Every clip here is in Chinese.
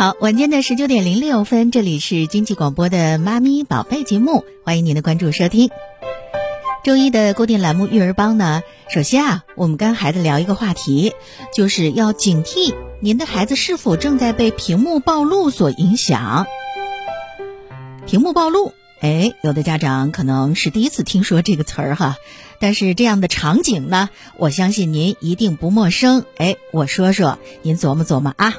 好，晚间的十九点零六分，这里是经济广播的妈咪宝贝节目，欢迎您的关注收听。周一的固定栏目育儿帮呢，首先啊，我们跟孩子聊一个话题，就是要警惕您的孩子是否正在被屏幕暴露所影响。屏幕暴露，哎，有的家长可能是第一次听说这个词儿哈，但是这样的场景呢，我相信您一定不陌生。哎，我说说，您琢磨琢磨啊。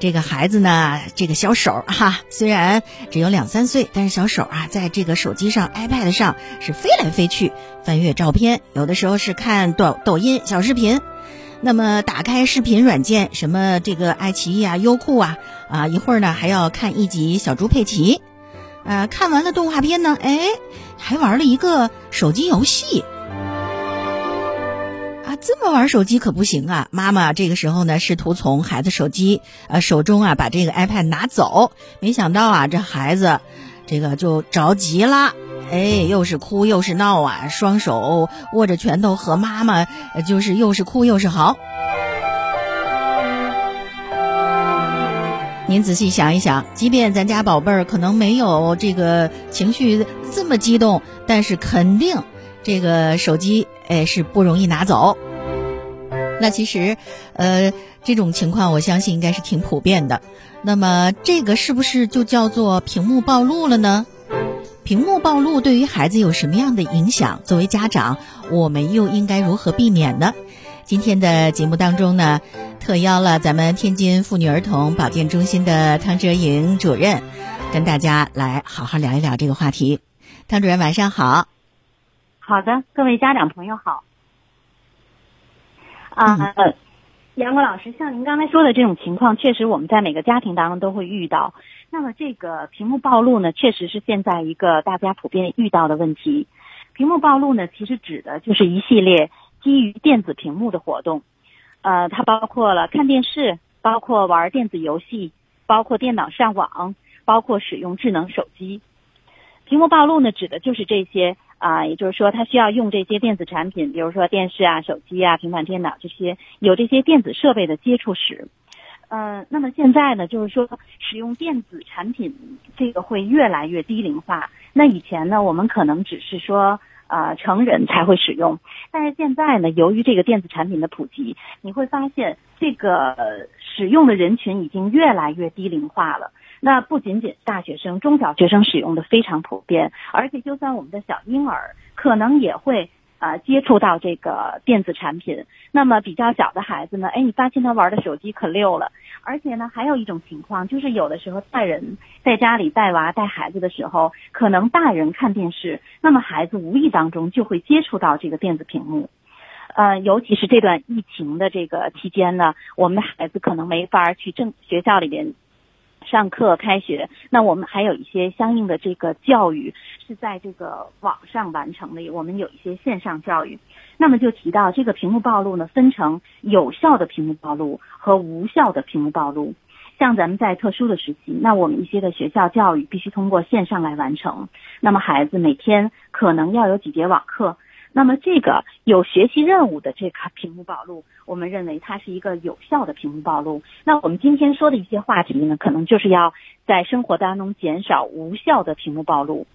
这个孩子呢，这个小手哈，虽然只有两三岁，但是小手啊，在这个手机上、iPad 上是飞来飞去，翻阅照片，有的时候是看抖抖音小视频。那么打开视频软件，什么这个爱奇艺啊、优酷啊，啊一会儿呢还要看一集小猪佩奇，啊看完了动画片呢，哎，还玩了一个手机游戏。这么玩手机可不行啊！妈妈这个时候呢，试图从孩子手机呃手中啊把这个 iPad 拿走，没想到啊，这孩子这个就着急了，哎，又是哭又是闹啊，双手握着拳头和妈妈就是又是哭又是嚎。您仔细想一想，即便咱家宝贝儿可能没有这个情绪这么激动，但是肯定这个手机哎是不容易拿走。那其实，呃，这种情况我相信应该是挺普遍的。那么，这个是不是就叫做屏幕暴露了呢？屏幕暴露对于孩子有什么样的影响？作为家长，我们又应该如何避免呢？今天的节目当中呢，特邀了咱们天津妇女儿童保健中心的汤哲莹主任，跟大家来好好聊一聊这个话题。汤主任，晚上好。好的，各位家长朋友好。啊，杨光老师，像您刚才说的这种情况，确实我们在每个家庭当中都会遇到。那么这个屏幕暴露呢，确实是现在一个大家普遍遇到的问题。屏幕暴露呢，其实指的就是一系列基于电子屏幕的活动，呃，它包括了看电视，包括玩电子游戏，包括电脑上网，包括使用智能手机。屏幕暴露呢，指的就是这些。啊，也就是说，他需要用这些电子产品，比如说电视啊、手机啊、平板电脑这些有这些电子设备的接触史。嗯，那么现在呢，就是说使用电子产品这个会越来越低龄化。那以前呢，我们可能只是说啊成人才会使用，但是现在呢，由于这个电子产品的普及，你会发现这个使用的人群已经越来越低龄化了。那不仅仅是大学生、中小学生使用的非常普遍，而且就算我们的小婴儿，可能也会啊接触到这个电子产品。那么比较小的孩子呢，哎，你发现他玩的手机可溜了。而且呢，还有一种情况，就是有的时候大人在家里带娃带孩子的时候，可能大人看电视，那么孩子无意当中就会接触到这个电子屏幕。呃，尤其是这段疫情的这个期间呢，我们的孩子可能没法去正学校里边。上课开学，那我们还有一些相应的这个教育是在这个网上完成的，我们有一些线上教育。那么就提到这个屏幕暴露呢，分成有效的屏幕暴露和无效的屏幕暴露。像咱们在特殊的时期，那我们一些的学校教育必须通过线上来完成，那么孩子每天可能要有几节网课。那么这个有学习任务的这个屏幕暴露，我们认为它是一个有效的屏幕暴露。那我们今天说的一些话题呢，可能就是要在生活当中减少无效的屏幕暴露。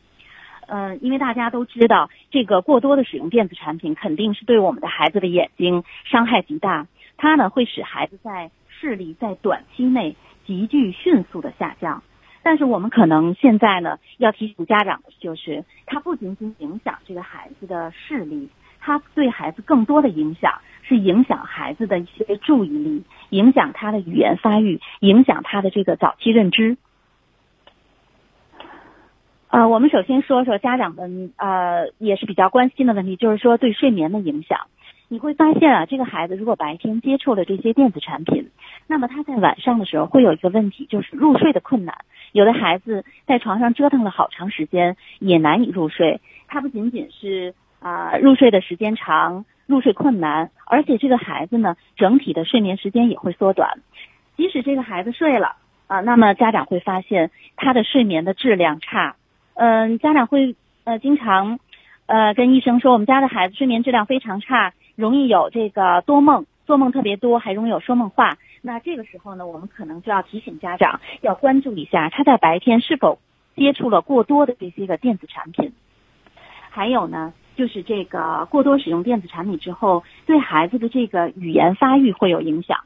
嗯，因为大家都知道，这个过多的使用电子产品肯定是对我们的孩子的眼睛伤害极大。它呢会使孩子在视力在短期内急剧迅速的下降。但是我们可能现在呢，要提醒家长的就是，它不仅仅影响这个孩子的视力，它对孩子更多的影响是影响孩子的一些注意力，影响他的语言发育，影响他的这个早期认知。呃，我们首先说说家长们呃也是比较关心的问题，就是说对睡眠的影响。你会发现啊，这个孩子如果白天接触了这些电子产品，那么他在晚上的时候会有一个问题，就是入睡的困难。有的孩子在床上折腾了好长时间，也难以入睡。他不仅仅是啊入睡的时间长，入睡困难，而且这个孩子呢，整体的睡眠时间也会缩短。即使这个孩子睡了啊，那么家长会发现他的睡眠的质量差。嗯，家长会呃经常呃跟医生说，我们家的孩子睡眠质量非常差，容易有这个多梦，做梦特别多，还容易有说梦话。那这个时候呢，我们可能就要提醒家长要关注一下他在白天是否接触了过多的这些个电子产品，还有呢，就是这个过多使用电子产品之后，对孩子的这个语言发育会有影响。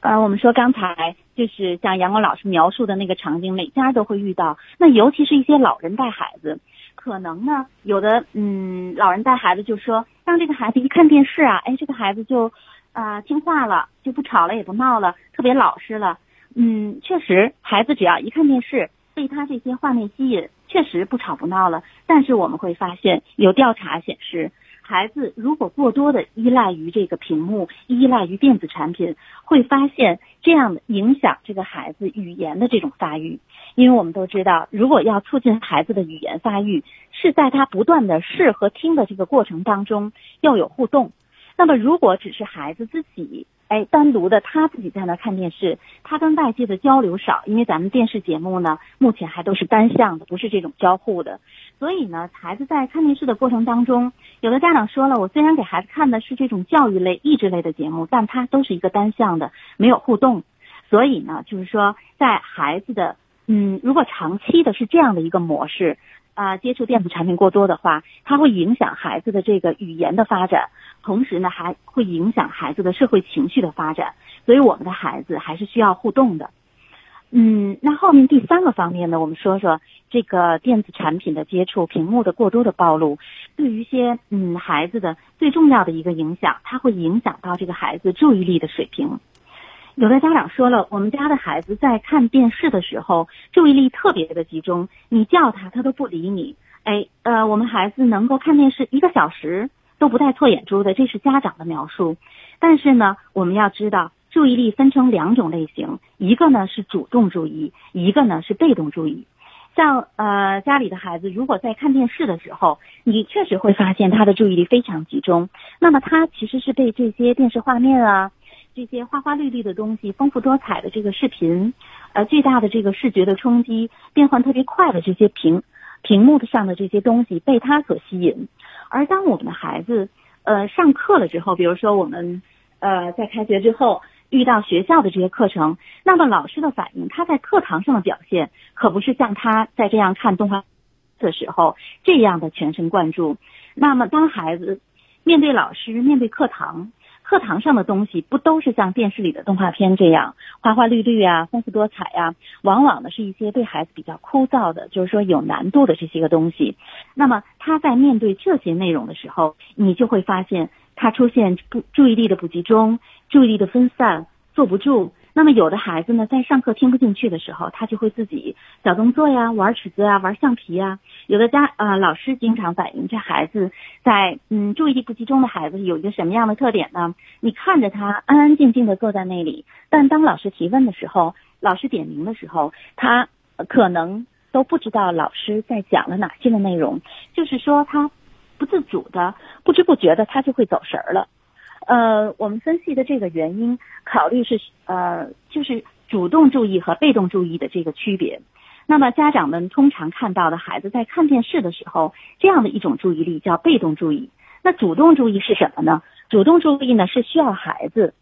呃，我们说刚才就是像杨光老师描述的那个场景，每家都会遇到。那尤其是一些老人带孩子，可能呢，有的嗯，老人带孩子就说，让这个孩子一看电视啊，哎，这个孩子就啊听话了，就不吵了，也不闹了，特别老实了。嗯，确实，孩子只要一看电视，被他这些画面吸引，确实不吵不闹了。但是我们会发现，有调查显示。孩子如果过多的依赖于这个屏幕，依赖于电子产品，会发现这样的影响这个孩子语言的这种发育。因为我们都知道，如果要促进孩子的语言发育，是在他不断的试和听的这个过程当中要有互动。那么，如果只是孩子自己。哎，单独的他自己在那看电视，他跟外界的交流少，因为咱们电视节目呢，目前还都是单向的，不是这种交互的。所以呢，孩子在看电视的过程当中，有的家长说了，我虽然给孩子看的是这种教育类、益智类的节目，但它都是一个单向的，没有互动。所以呢，就是说，在孩子的嗯，如果长期的是这样的一个模式。啊，接触电子产品过多的话，它会影响孩子的这个语言的发展，同时呢，还会影响孩子的社会情绪的发展。所以，我们的孩子还是需要互动的。嗯，那后面第三个方面呢，我们说说这个电子产品的接触、屏幕的过多的暴露，对于一些嗯孩子的最重要的一个影响，它会影响到这个孩子注意力的水平。有的家长说了，我们家的孩子在看电视的时候注意力特别的集中，你叫他他都不理你。哎，呃，我们孩子能够看电视一个小时都不带错眼珠的，这是家长的描述。但是呢，我们要知道，注意力分成两种类型，一个呢是主动注意，一个呢是被动注意。像呃家里的孩子如果在看电视的时候，你确实会发现他的注意力非常集中，那么他其实是被这些电视画面啊。这些花花绿绿的东西，丰富多彩的这个视频，呃，巨大的这个视觉的冲击，变换特别快的这些屏屏幕上的这些东西被他所吸引。而当我们的孩子呃上课了之后，比如说我们呃在开学之后遇到学校的这些课程，那么老师的反应，他在课堂上的表现可不是像他在这样看动画的时候这样的全神贯注。那么当孩子面对老师，面对课堂。课堂上的东西不都是像电视里的动画片这样花花绿绿啊、丰富多彩呀？往往呢是一些对孩子比较枯燥的，就是说有难度的这些个东西。那么他在面对这些内容的时候，你就会发现他出现不注意力的不集中、注意力的分散、坐不住。那么有的孩子呢，在上课听不进去的时候，他就会自己小动作呀，玩尺子啊，玩橡皮呀。有的家啊，老师经常反映，这孩子在嗯注意力不集中的孩子有一个什么样的特点呢？你看着他安安静静的坐在那里，但当老师提问的时候，老师点名的时候，他可能都不知道老师在讲了哪些的内容，就是说他不自主的、不知不觉的，他就会走神儿了。呃，我们分析的这个原因，考虑是呃，就是主动注意和被动注意的这个区别。那么家长们通常看到的孩子在看电视的时候，这样的一种注意力叫被动注意。那主动注意是什么呢？主动注意呢是需要孩子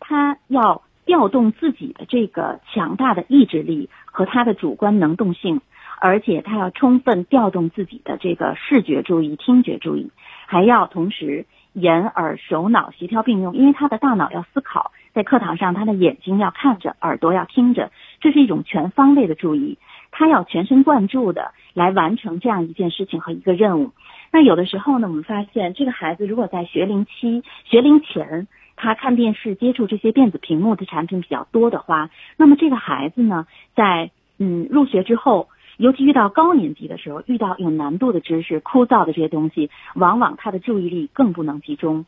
他要调动自己的这个强大的意志力和他的主观能动性，而且他要充分调动自己的这个视觉注意、听觉注意，还要同时。眼耳手脑协调并用，因为他的大脑要思考，在课堂上他的眼睛要看着，耳朵要听着，这是一种全方位的注意，他要全神贯注的来完成这样一件事情和一个任务。那有的时候呢，我们发现这个孩子如果在学龄期、学龄前，他看电视、接触这些电子屏幕的产品比较多的话，那么这个孩子呢，在嗯入学之后。尤其遇到高年级的时候，遇到有难度的知识、枯燥的这些东西，往往他的注意力更不能集中。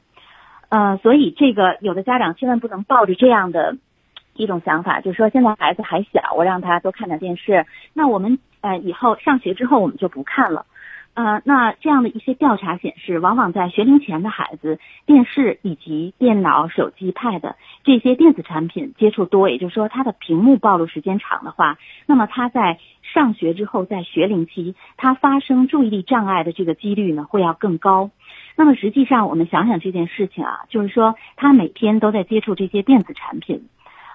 呃，所以这个有的家长千万不能抱着这样的一种想法，就是说现在孩子还小，我让他多看点电视，那我们呃以后上学之后我们就不看了。呃，那这样的一些调查显示，往往在学龄前的孩子，电视以及电脑、手机、pad 这些电子产品接触多，也就是说，他的屏幕暴露时间长的话，那么他在上学之后，在学龄期，他发生注意力障碍的这个几率呢，会要更高。那么实际上，我们想想这件事情啊，就是说他每天都在接触这些电子产品，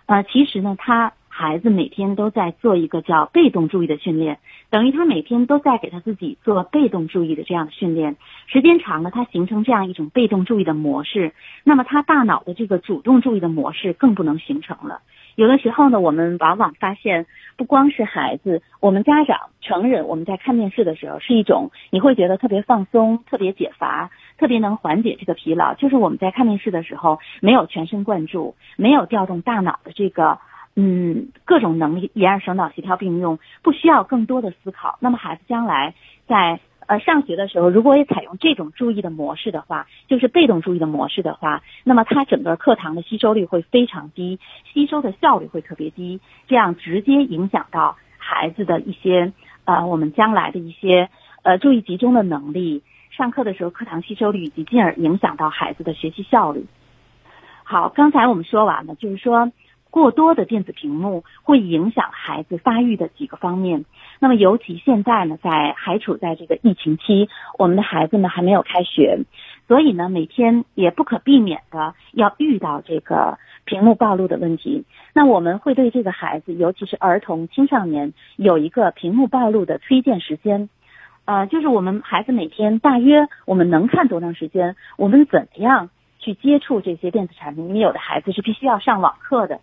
呃，其实呢，他孩子每天都在做一个叫被动注意的训练，等于他每天都在给他自己做被动注意的这样的训练，时间长了，他形成这样一种被动注意的模式，那么他大脑的这个主动注意的模式更不能形成了。有的时候呢，我们往往发现，不光是孩子，我们家长、成人，我们在看电视的时候，是一种你会觉得特别放松、特别解乏、特别能缓解这个疲劳。就是我们在看电视的时候，没有全神贯注，没有调动大脑的这个嗯各种能力，眼耳手脑协调并用，不需要更多的思考。那么孩子将来在。呃，上学的时候，如果也采用这种注意的模式的话，就是被动注意的模式的话，那么他整个课堂的吸收率会非常低，吸收的效率会特别低，这样直接影响到孩子的一些呃，我们将来的一些呃注意集中的能力，上课的时候课堂吸收率，以及进而影响到孩子的学习效率。好，刚才我们说完了，就是说。过多的电子屏幕会影响孩子发育的几个方面。那么，尤其现在呢，在还处在这个疫情期，我们的孩子呢还没有开学，所以呢，每天也不可避免的要遇到这个屏幕暴露的问题。那我们会对这个孩子，尤其是儿童、青少年，有一个屏幕暴露的推荐时间。呃，就是我们孩子每天大约我们能看多长时间？我们怎么样去接触这些电子产品？因为有的孩子是必须要上网课的。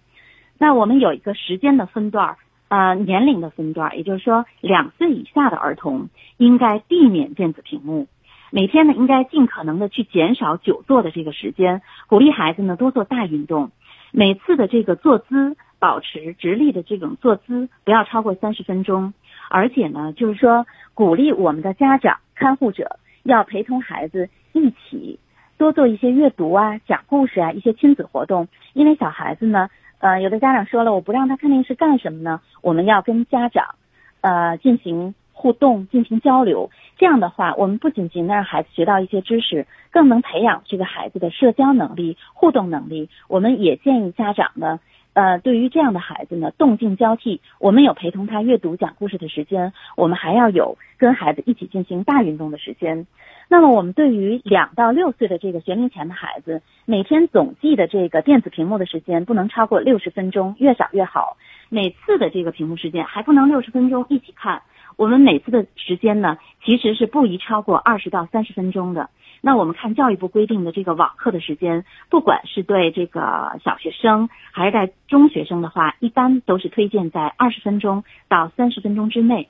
那我们有一个时间的分段，呃，年龄的分段，也就是说，两岁以下的儿童应该避免电子屏幕，每天呢应该尽可能的去减少久坐的这个时间，鼓励孩子呢多做大运动，每次的这个坐姿保持直立的这种坐姿不要超过三十分钟，而且呢就是说鼓励我们的家长看护者要陪同孩子一起多做一些阅读啊、讲故事啊一些亲子活动，因为小孩子呢。呃，有的家长说了，我不让他看电视干什么呢？我们要跟家长，呃，进行互动，进行交流。这样的话，我们不仅仅能让孩子学到一些知识，更能培养这个孩子的社交能力、互动能力。我们也建议家长呢。呃，对于这样的孩子呢，动静交替，我们有陪同他阅读、讲故事的时间，我们还要有跟孩子一起进行大运动的时间。那么，我们对于两到六岁的这个学龄前的孩子，每天总计的这个电子屏幕的时间不能超过六十分钟，越少越好。每次的这个屏幕时间还不能六十分钟一起看。我们每次的时间呢，其实是不宜超过二十到三十分钟的。那我们看教育部规定的这个网课的时间，不管是对这个小学生还是在中学生的话，一般都是推荐在二十分钟到三十分钟之内。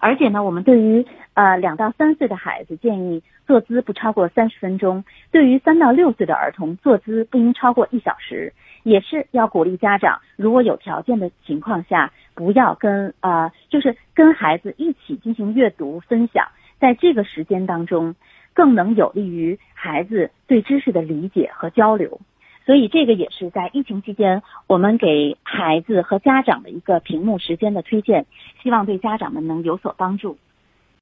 而且呢，我们对于呃两到三岁的孩子，建议坐姿不超过三十分钟；对于三到六岁的儿童，坐姿不应超过一小时。也是要鼓励家长，如果有条件的情况下，不要跟呃，就是跟孩子一起进行阅读分享。在这个时间当中，更能有利于孩子对知识的理解和交流，所以这个也是在疫情期间我们给孩子和家长的一个屏幕时间的推荐，希望对家长们能有所帮助。